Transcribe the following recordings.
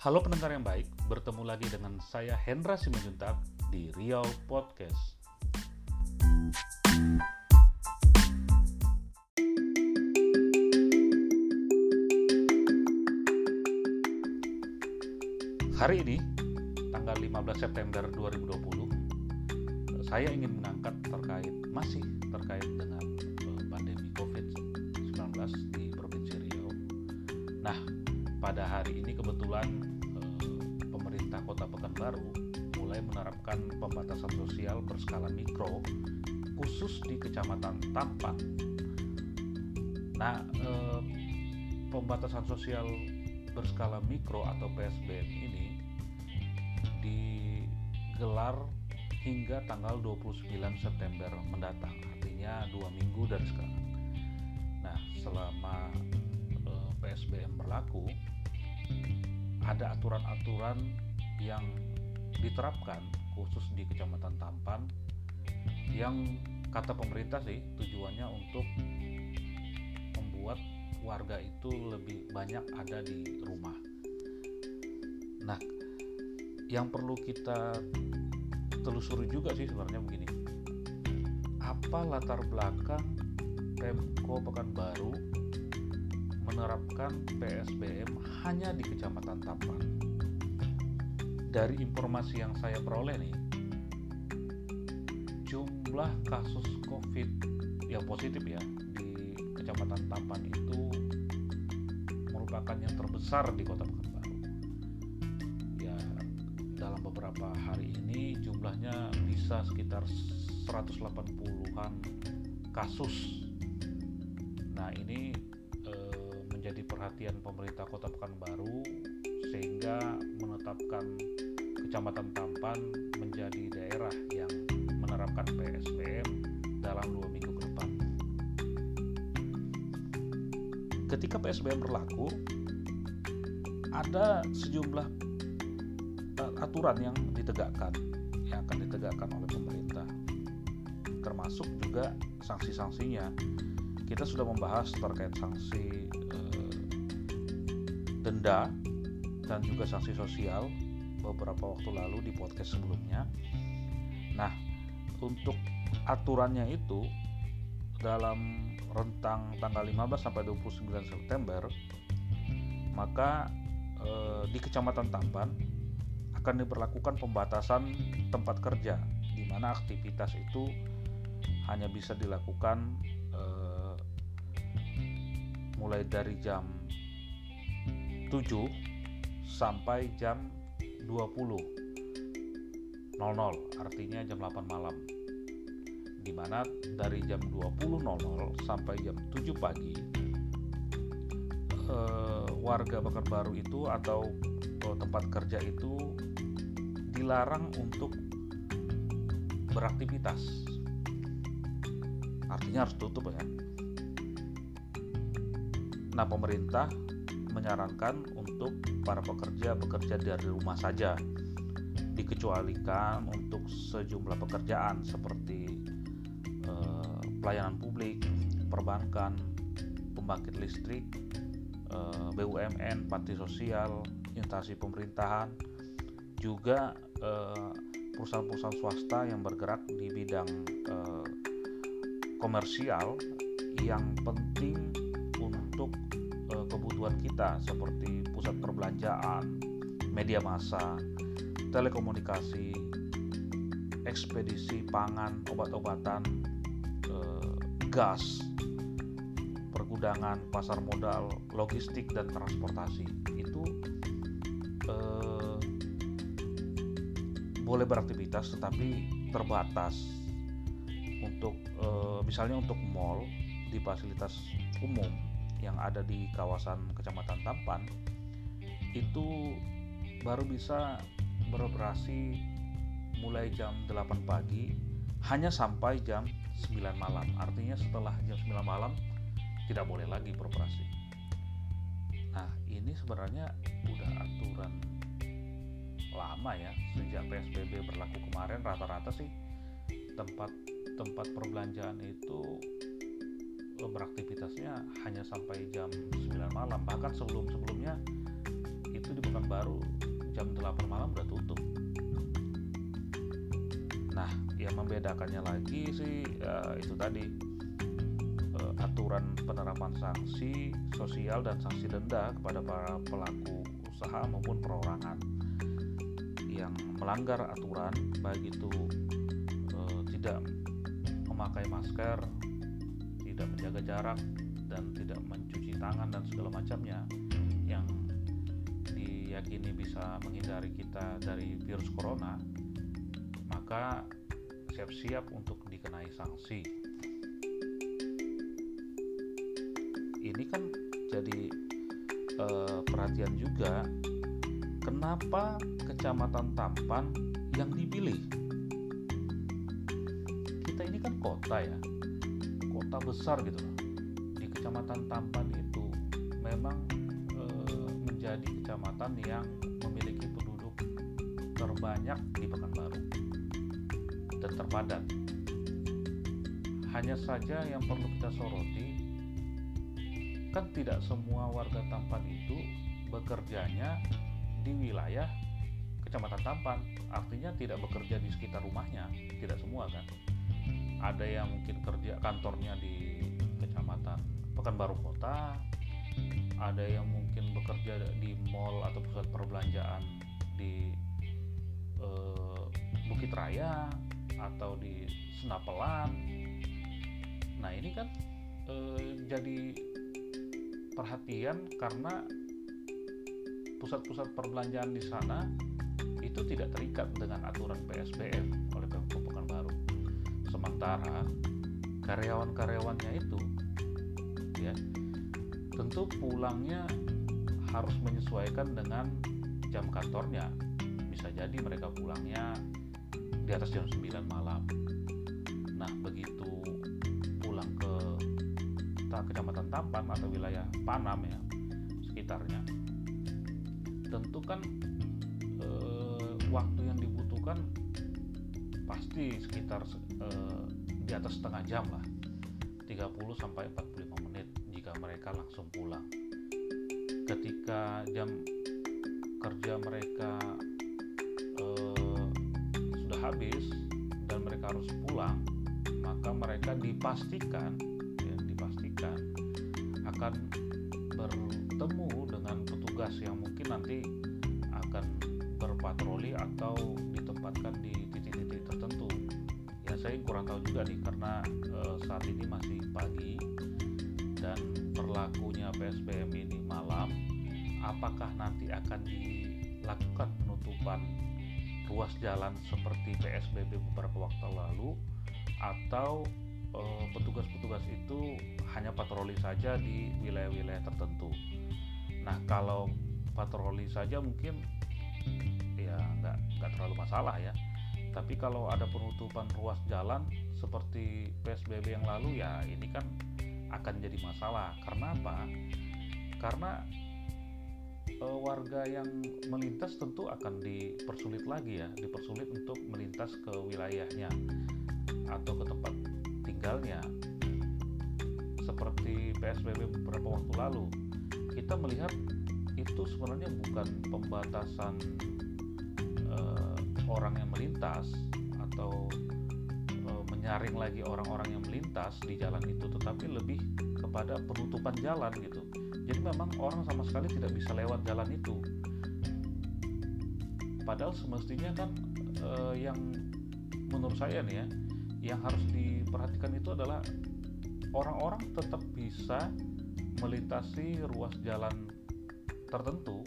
Halo pendengar yang baik, bertemu lagi dengan saya Hendra Simanjuntak di Riau Podcast. Hari ini, tanggal 15 September 2020, saya ingin mengangkat terkait masih terkait dengan eh, pandemi COVID-19 di Provinsi Riau. Nah, pada hari ini kebetulan Pekanbaru mulai menerapkan pembatasan sosial berskala mikro khusus di Kecamatan Tampan. Nah, eh, pembatasan sosial berskala mikro atau PSBM ini digelar hingga tanggal 29 September mendatang, artinya dua minggu dari sekarang. Nah, selama eh, PSBM berlaku, ada aturan-aturan yang diterapkan khusus di Kecamatan Tampan yang kata pemerintah sih tujuannya untuk membuat warga itu lebih banyak ada di rumah. Nah, yang perlu kita telusuri juga sih sebenarnya begini. Apa latar belakang Pemko Pekanbaru menerapkan PSBM hanya di Kecamatan Tampan? Dari informasi yang saya peroleh nih, jumlah kasus COVID yang positif ya di Kecamatan Tampan itu merupakan yang terbesar di Kota Pekanbaru. Ya, dalam beberapa hari ini jumlahnya bisa sekitar 180-an kasus. Nah, ini eh, menjadi perhatian pemerintah Kota Pekanbaru sehingga menetapkan Kecamatan Tampan menjadi daerah yang menerapkan PSBM dalam dua minggu ke depan. Ketika PSBM berlaku, ada sejumlah uh, aturan yang ditegakkan, yang akan ditegakkan oleh pemerintah, termasuk juga sanksi-sanksinya. Kita sudah membahas terkait sanksi uh, denda dan juga sanksi sosial beberapa waktu lalu di podcast sebelumnya. Nah, untuk aturannya itu dalam rentang tanggal 15 sampai 29 September maka eh, di Kecamatan Tampan akan diberlakukan pembatasan tempat kerja di mana aktivitas itu hanya bisa dilakukan eh, mulai dari jam 7 sampai jam 20 00 artinya jam 8 malam. Di mana dari jam 20.00 sampai jam 7 pagi eh, warga Pekanbaru itu atau eh, tempat kerja itu dilarang untuk beraktivitas. Artinya harus tutup ya. Nah pemerintah menyarankan untuk para pekerja bekerja dari rumah saja. Dikecualikan untuk sejumlah pekerjaan seperti eh, pelayanan publik, perbankan, pembangkit listrik, eh, BUMN, panti sosial, instansi pemerintahan, juga eh, perusahaan-perusahaan swasta yang bergerak di bidang eh, komersial yang penting kebutuhan kita seperti pusat perbelanjaan, media massa, telekomunikasi, ekspedisi pangan, obat-obatan, eh, gas, pergudangan, pasar modal, logistik dan transportasi. Itu eh, boleh beraktivitas tetapi terbatas untuk eh, misalnya untuk mall di fasilitas umum yang ada di kawasan Kecamatan Tampan itu baru bisa beroperasi mulai jam 8 pagi hanya sampai jam 9 malam. Artinya setelah jam 9 malam tidak boleh lagi beroperasi. Nah, ini sebenarnya udah aturan lama ya sejak PSBB berlaku kemarin rata-rata sih tempat tempat perbelanjaan itu beraktivitasnya hanya sampai jam 9 malam. Bahkan sebelum-sebelumnya itu Pekanbaru jam 8 malam udah tutup. Nah yang membedakannya lagi sih uh, itu tadi uh, aturan penerapan sanksi sosial dan sanksi denda kepada para pelaku usaha maupun perorangan yang melanggar aturan baik itu uh, tidak memakai masker menjaga jarak dan tidak mencuci tangan dan segala macamnya yang diyakini bisa menghindari kita dari virus corona, maka siap-siap untuk dikenai sanksi. Ini kan jadi eh, perhatian juga kenapa Kecamatan Tampan yang dipilih. Kita ini kan kota ya, kota besar gitu. Di Kecamatan Tampan itu memang menjadi kecamatan yang memiliki penduduk terbanyak di Pekanbaru dan terpadat. Hanya saja yang perlu kita soroti, kan tidak semua warga Tampan itu bekerjanya di wilayah Kecamatan Tampan, artinya tidak bekerja di sekitar rumahnya, tidak semua kan. Ada yang mungkin kerja kantornya di Kecamatan Pekanbaru Kota, ada yang mungkin bekerja di mall atau pusat perbelanjaan di uh, Bukit Raya atau di Senapelan. Nah ini kan uh, jadi perhatian karena pusat-pusat perbelanjaan di sana itu tidak terikat dengan aturan PSBM oleh Pemprov Pekanbaru. Sementara karyawan-karyawannya itu ya tentu pulangnya harus menyesuaikan dengan jam kantornya. Bisa jadi mereka pulangnya di atas jam 9 malam. Nah begitu pulang ke kecamatan Tampan atau wilayah Panam ya sekitarnya tentu kan e, waktu yang dibutuhkan pasti sekitar e, di atas setengah jam lah 30 sampai 45 menit jika mereka langsung pulang. Ketika jam kerja mereka eh, sudah habis dan mereka harus pulang, maka mereka dipastikan, ya, dipastikan akan bertemu dengan petugas yang mungkin nanti akan berpatroli atau ditempatkan di titik-titik tertentu. Ya saya kurang tahu juga nih karena eh, saat ini masih pagi dan berlakunya PSBM ini malam, apakah nanti akan dilakukan penutupan ruas jalan seperti PSBB beberapa waktu lalu atau eh, petugas-petugas e, itu hanya patroli saja di wilayah-wilayah tertentu. Nah, kalau patroli saja mungkin ya nggak terlalu masalah ya. Tapi kalau ada penutupan ruas jalan seperti PSBB yang lalu ya ini kan akan jadi masalah. Karena apa? Karena e, warga yang melintas tentu akan dipersulit lagi ya, dipersulit untuk melintas ke wilayahnya atau ke tempat tinggalnya. Seperti PSBB beberapa waktu lalu, kita melihat itu sebenarnya bukan pembatasan orang yang melintas atau menyaring lagi orang-orang yang melintas di jalan itu tetapi lebih kepada penutupan jalan gitu. Jadi memang orang sama sekali tidak bisa lewat jalan itu. Padahal semestinya kan eh, yang menurut saya nih ya yang harus diperhatikan itu adalah orang-orang tetap bisa melintasi ruas jalan tertentu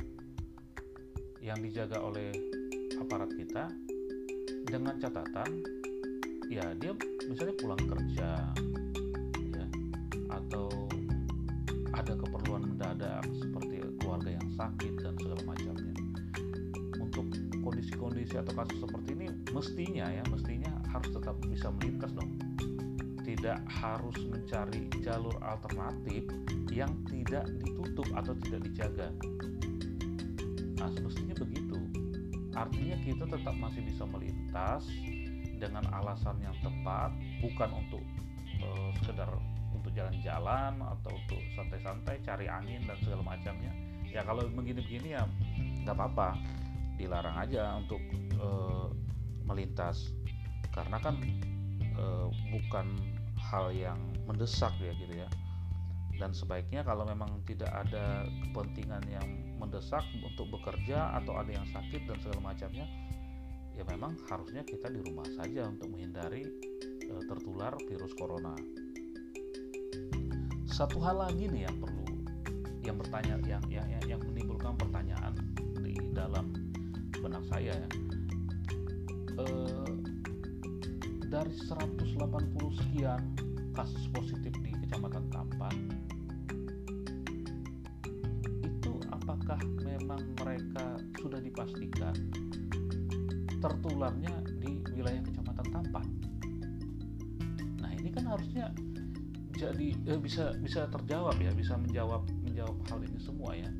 yang dijaga oleh aparat kita dengan catatan ya dia misalnya pulang kerja ya atau ada keperluan mendadak seperti keluarga yang sakit dan segala macamnya. Untuk kondisi-kondisi atau kasus seperti ini mestinya ya mestinya harus tetap bisa melintas dong. Tidak harus mencari jalur alternatif yang tidak ditutup atau tidak dijaga. Nah semestinya begitu artinya kita tetap masih bisa melintas dengan alasan yang tepat bukan untuk uh, sekedar untuk jalan-jalan atau untuk santai-santai cari angin dan segala macamnya. Ya kalau begini-begini ya nggak apa-apa. Dilarang aja untuk uh, melintas. Karena kan uh, bukan hal yang mendesak ya gitu ya dan sebaiknya kalau memang tidak ada kepentingan yang mendesak untuk bekerja atau ada yang sakit dan segala macamnya ya memang harusnya kita di rumah saja untuk menghindari e, tertular virus corona. Satu hal lagi nih yang perlu yang bertanya yang yang yang, menimbulkan pertanyaan di dalam benak saya ya. E, dari 180 sekian kasus positif di Kecamatan Tampan dipastikan tertularnya di wilayah Kecamatan Tampan. Nah ini kan harusnya jadi eh, bisa bisa terjawab ya, bisa menjawab menjawab hal ini semua ya.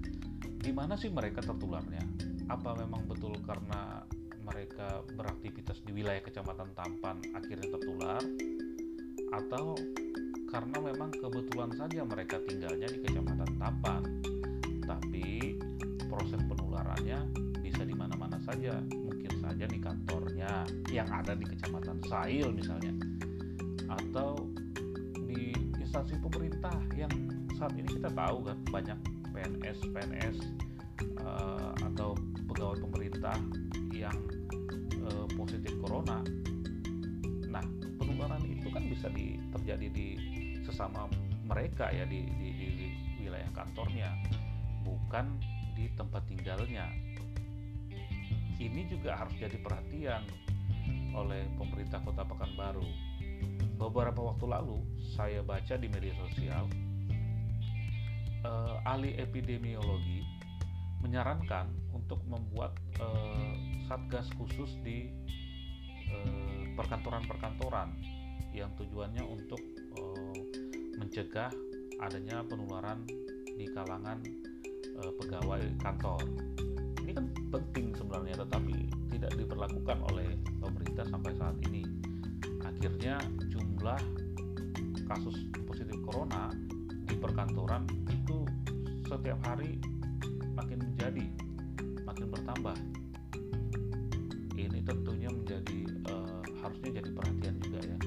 Di mana sih mereka tertularnya? Apa memang betul karena mereka beraktivitas di wilayah Kecamatan Tampan akhirnya tertular? Atau karena memang kebetulan saja mereka tinggalnya di Kecamatan Tampan, saja di kantornya yang ada di Kecamatan Sail misalnya atau di instansi pemerintah yang saat ini kita tahu kan banyak PNS PNS uh, eh, atau pegawai pemerintah yang uh, positif corona. Nah penularan itu kan bisa di, terjadi di sesama mereka ya di, di, di, di wilayah kantornya, bukan di tempat tinggalnya ini juga harus jadi perhatian oleh pemerintah Kota Pekanbaru. Beberapa waktu lalu saya baca di media sosial eh, ahli epidemiologi menyarankan untuk membuat eh, satgas khusus di eh, perkantoran-perkantoran yang tujuannya untuk eh, mencegah adanya penularan di kalangan eh, pegawai kantor ini kan penting sebenarnya tetapi tidak diberlakukan oleh pemerintah sampai saat ini. Akhirnya jumlah kasus positif corona di perkantoran itu setiap hari makin menjadi makin bertambah. Ini tentunya menjadi uh, harusnya jadi perhatian juga ya.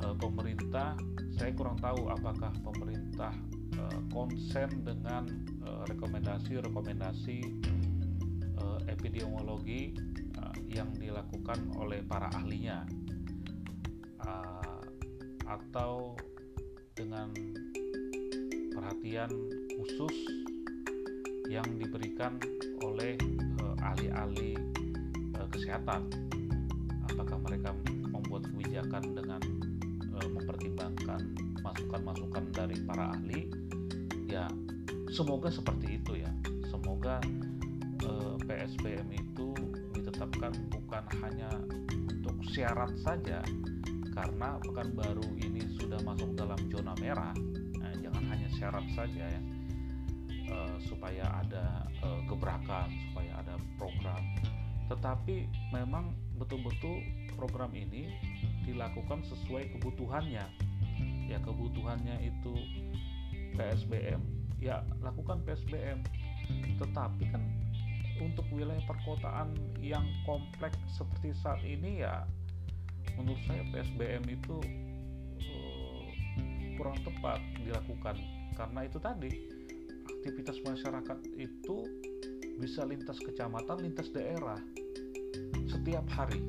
Uh, pemerintah saya kurang tahu apakah pemerintah uh, konsen dengan rekomendasi-rekomendasi epidemiologi uh, yang dilakukan oleh para ahlinya. Uh, atau dengan perhatian khusus yang diberikan oleh ahli-ahli uh, kesehatan. Apakah mereka membuat kebijakan dengan uh, mempertimbangkan masukan-masukan dari para ahli? Ya semoga seperti itu ya. Semoga PSBM itu ditetapkan bukan hanya untuk syarat saja karena Pekanbaru ini sudah masuk dalam zona merah. Nah, jangan hanya syarat saja ya e, supaya ada e, gebrakan supaya ada program. Tetapi memang betul-betul program ini dilakukan sesuai kebutuhannya. Ya kebutuhannya itu PSBM ya lakukan PSBM tetapi kan untuk wilayah perkotaan yang kompleks seperti saat ini ya menurut saya PSBM itu uh, kurang tepat dilakukan karena itu tadi aktivitas masyarakat itu bisa lintas kecamatan, lintas daerah setiap hari.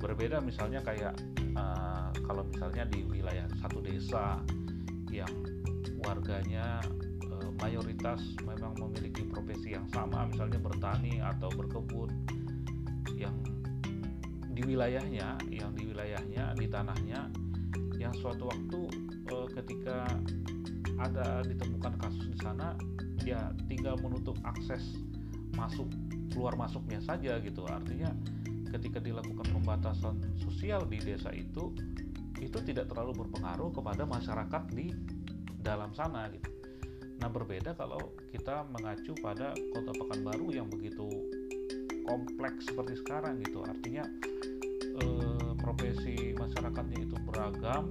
Berbeda misalnya kayak uh, kalau misalnya di wilayah satu desa yang warganya mayoritas memang memiliki profesi yang sama misalnya bertani atau berkebun yang di wilayahnya yang di wilayahnya di tanahnya yang suatu waktu eh, ketika ada ditemukan kasus di sana ya tinggal menutup akses masuk keluar masuknya saja gitu. Artinya ketika dilakukan pembatasan sosial di desa itu itu tidak terlalu berpengaruh kepada masyarakat di dalam sana gitu Nah berbeda kalau kita mengacu pada kota Pekanbaru yang begitu kompleks seperti sekarang gitu. Artinya eh, profesi masyarakatnya itu beragam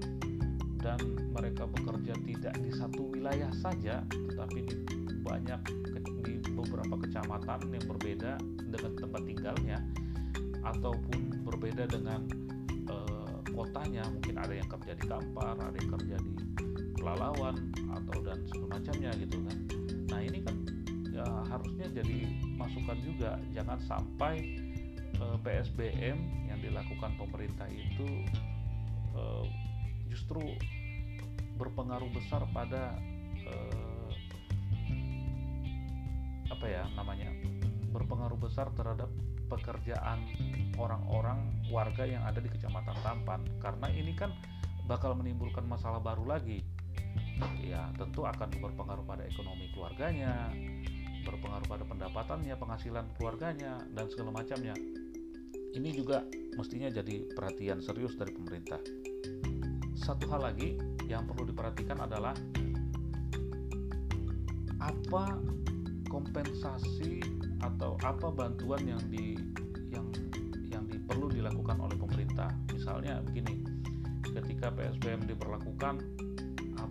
dan mereka bekerja tidak di satu wilayah saja, tetapi di banyak di beberapa kecamatan yang berbeda dengan tempat tinggalnya ataupun berbeda dengan uh, kotanya mungkin ada yang kerja di Kampar ada yang kerja di Pelalawan atau dan semacamnya gitu kan. Nah ini kan ya harusnya jadi masukan juga. Jangan sampai eh, PSBM yang dilakukan pemerintah itu uh, justru berpengaruh besar pada uh, apa ya namanya berpengaruh besar terhadap pekerjaan orang-orang warga yang ada di Kecamatan Tampan. Karena ini kan bakal menimbulkan masalah baru lagi ya tentu akan berpengaruh pada ekonomi keluarganya berpengaruh pada pendapatannya penghasilan keluarganya dan segala macamnya. Ini juga mestinya jadi perhatian serius dari pemerintah. Satu hal lagi yang perlu diperhatikan adalah apa kompensasi atau apa bantuan yang di yang yang perlu dilakukan oleh pemerintah. Misalnya begini ketika PSBM diberlakukan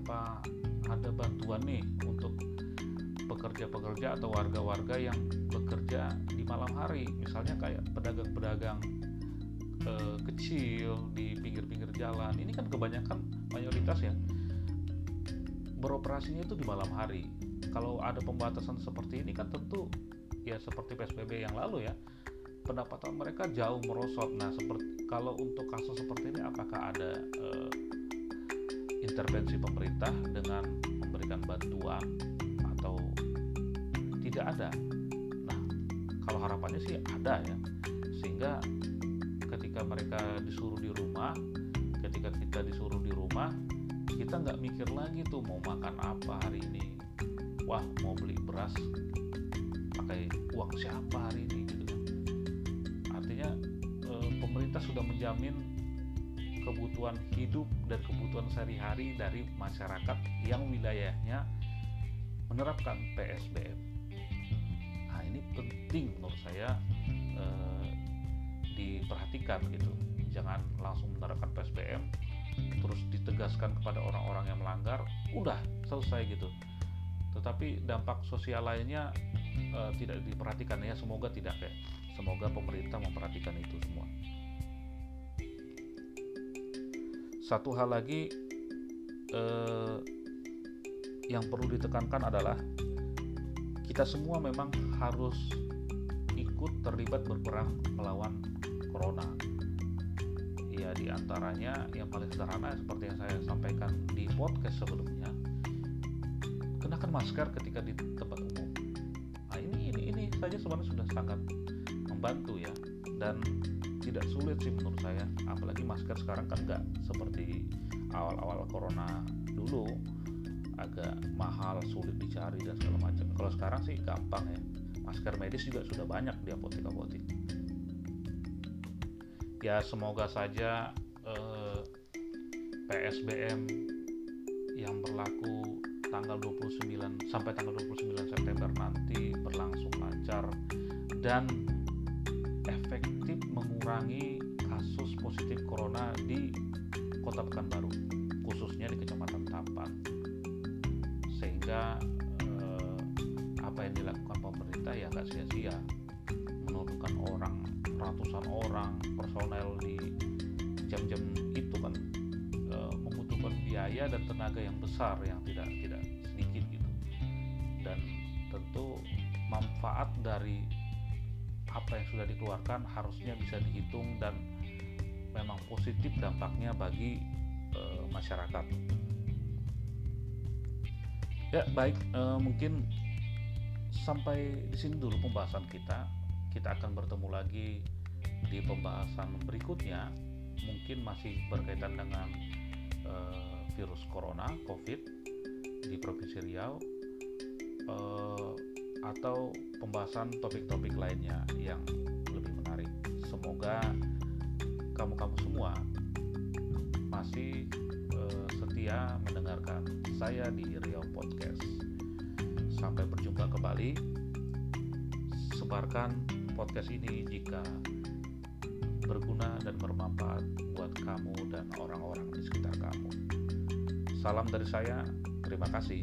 apa ada bantuan nih untuk pekerja-pekerja atau warga-warga yang bekerja di malam hari? Misalnya kayak pedagang-pedagang eh, kecil di pinggir-pinggir jalan. Ini kan kebanyakan mayoritas ya beroperasinya itu di malam hari. Kalau ada pembatasan seperti ini kan tentu ya seperti PSBB yang lalu ya pendapatan mereka jauh merosot. Nah seperti kalau untuk kasus seperti ini apakah ada eh, intervensi pemerintah dengan memberikan bantuan atau tidak ada. Nah kalau harapannya sih ada ya. Sehingga ketika mereka disuruh di rumah ketika kita disuruh di rumah kita nggak mikir lagi tuh mau makan apa hari ini. Wah mau beli beras pakai uang siapa hari ini gitu kan. Artinya e, pemerintah sudah menjamin kebutuhan hidup dan kebutuhan sehari-hari dari masyarakat yang wilayahnya menerapkan PSBM. Nah ini penting menurut saya e, diperhatikan gitu. Jangan langsung menerapkan PSBM terus ditegaskan kepada orang-orang yang melanggar, udah selesai gitu. Tetapi dampak sosial lainnya e, tidak diperhatikan ya, semoga tidak ya. Semoga pemerintah memperhatikan itu semua. Satu hal lagi e, yang perlu ditekankan adalah kita semua memang harus ikut terlibat berperang melawan corona. Ya di antaranya yang paling sederhana seperti yang saya sampaikan di podcast sebelumnya kenakan masker ketika di tempat umum. Nah ini ini ini saja sebenarnya sudah sangat membantu ya. Dan tidak sulit sih menurut saya. Apalagi masker sekarang kan nggak seperti awal-awal corona dulu. Agak mahal sulit dicari dan segala macam. Kalau sekarang sih gampang ya. Masker medis juga sudah banyak di apotek-apotek. Ya semoga saja eh, PSBM yang berlaku tanggal 29 sampai tanggal 29 September nanti berlangsung lancar dan mengurangi kasus positif corona di Kota Pekanbaru khususnya di Kecamatan Tampan sehingga eh, apa yang dilakukan pemerintah ya nggak sia-sia menurunkan orang ratusan orang personel di jam-jam itu kan e, membutuhkan biaya dan tenaga yang besar yang tidak tidak sedikit gitu. Dan tentu manfaat dari apa yang sudah dikeluarkan harusnya bisa dihitung dan memang positif dampaknya bagi e, masyarakat. Ya baik e, mungkin sampai di sini dulu pembahasan kita. Kita akan bertemu lagi di pembahasan berikutnya. Mungkin masih berkaitan dengan uh, virus corona COVID di Provinsi Riau. Uh, atau pembahasan topik-topik lainnya yang lebih menarik. Semoga kamu-kamu semua masih uh, setia mendengarkan saya di Riau Podcast. Sampai berjumpa kembali. Sebarkan podcast ini jika berguna dan bermanfaat buat kamu dan orang-orang di sekitar kamu. Salam dari saya, terima kasih.